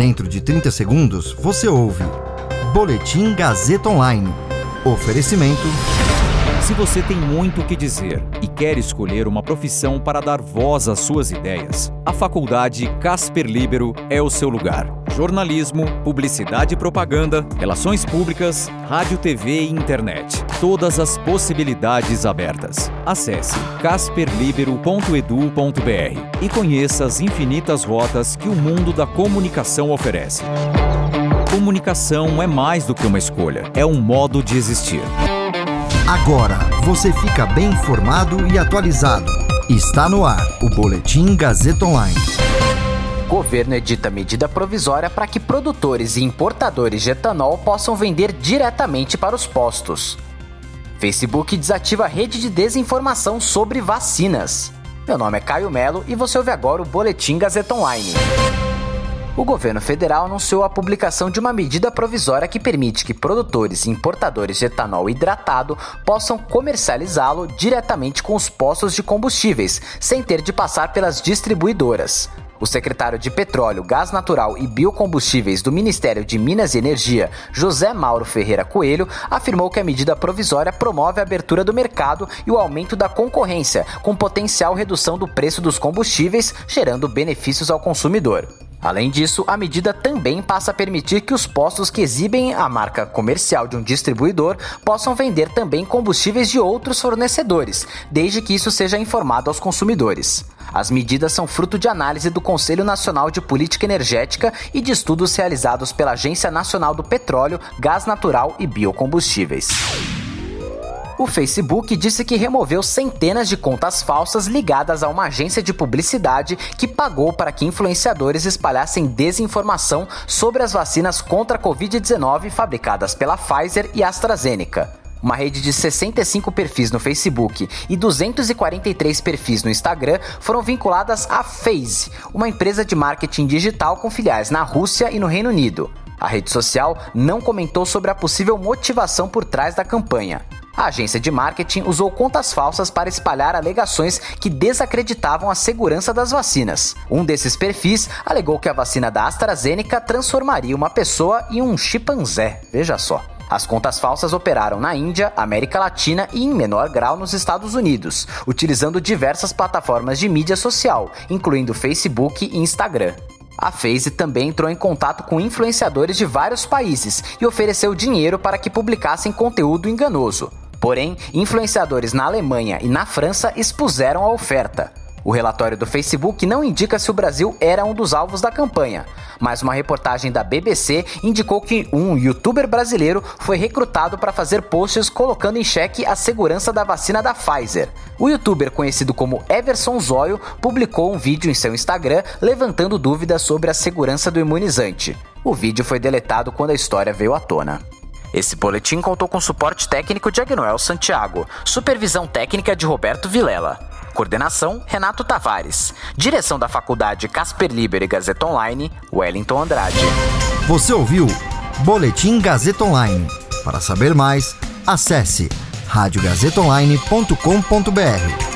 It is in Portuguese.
Dentro de 30 segundos, você ouve Boletim Gazeta Online. Oferecimento. Se você tem muito o que dizer e quer escolher uma profissão para dar voz às suas ideias, a Faculdade Casper Libero é o seu lugar. Jornalismo, publicidade e propaganda, relações públicas, rádio, TV e internet. Todas as possibilidades abertas. Acesse casperlibero.edu.br e conheça as infinitas rotas que o mundo da comunicação oferece. Comunicação é mais do que uma escolha, é um modo de existir. Agora você fica bem informado e atualizado. Está no ar o Boletim Gazeta Online. Governo edita medida provisória para que produtores e importadores de etanol possam vender diretamente para os postos. Facebook desativa a rede de desinformação sobre vacinas. Meu nome é Caio Melo e você ouve agora o Boletim Gazeta Online. O governo federal anunciou a publicação de uma medida provisória que permite que produtores e importadores de etanol hidratado possam comercializá-lo diretamente com os postos de combustíveis, sem ter de passar pelas distribuidoras. O secretário de Petróleo, Gás Natural e Biocombustíveis do Ministério de Minas e Energia, José Mauro Ferreira Coelho, afirmou que a medida provisória promove a abertura do mercado e o aumento da concorrência, com potencial redução do preço dos combustíveis, gerando benefícios ao consumidor. Além disso, a medida também passa a permitir que os postos que exibem a marca comercial de um distribuidor possam vender também combustíveis de outros fornecedores, desde que isso seja informado aos consumidores. As medidas são fruto de análise do Conselho Nacional de Política Energética e de estudos realizados pela Agência Nacional do Petróleo, Gás Natural e Biocombustíveis. O Facebook disse que removeu centenas de contas falsas ligadas a uma agência de publicidade que pagou para que influenciadores espalhassem desinformação sobre as vacinas contra a Covid-19 fabricadas pela Pfizer e AstraZeneca. Uma rede de 65 perfis no Facebook e 243 perfis no Instagram foram vinculadas à Phase, uma empresa de marketing digital com filiais na Rússia e no Reino Unido. A rede social não comentou sobre a possível motivação por trás da campanha. A agência de marketing usou contas falsas para espalhar alegações que desacreditavam a segurança das vacinas. Um desses perfis alegou que a vacina da AstraZeneca transformaria uma pessoa em um chimpanzé. Veja só. As contas falsas operaram na Índia, América Latina e, em menor grau, nos Estados Unidos, utilizando diversas plataformas de mídia social, incluindo Facebook e Instagram. A FaZe também entrou em contato com influenciadores de vários países e ofereceu dinheiro para que publicassem conteúdo enganoso. Porém, influenciadores na Alemanha e na França expuseram a oferta. O relatório do Facebook não indica se o Brasil era um dos alvos da campanha, mas uma reportagem da BBC indicou que um youtuber brasileiro foi recrutado para fazer posts colocando em xeque a segurança da vacina da Pfizer. O youtuber conhecido como Everson Zóio publicou um vídeo em seu Instagram levantando dúvidas sobre a segurança do imunizante. O vídeo foi deletado quando a história veio à tona. Esse boletim contou com suporte técnico de Agnoel Santiago, supervisão técnica de Roberto Vilela. Coordenação: Renato Tavares. Direção da Faculdade Casper Liber e Gazeta Online, Wellington Andrade. Você ouviu Boletim Gazeta Online. Para saber mais, acesse radiogazetaonline.com.br.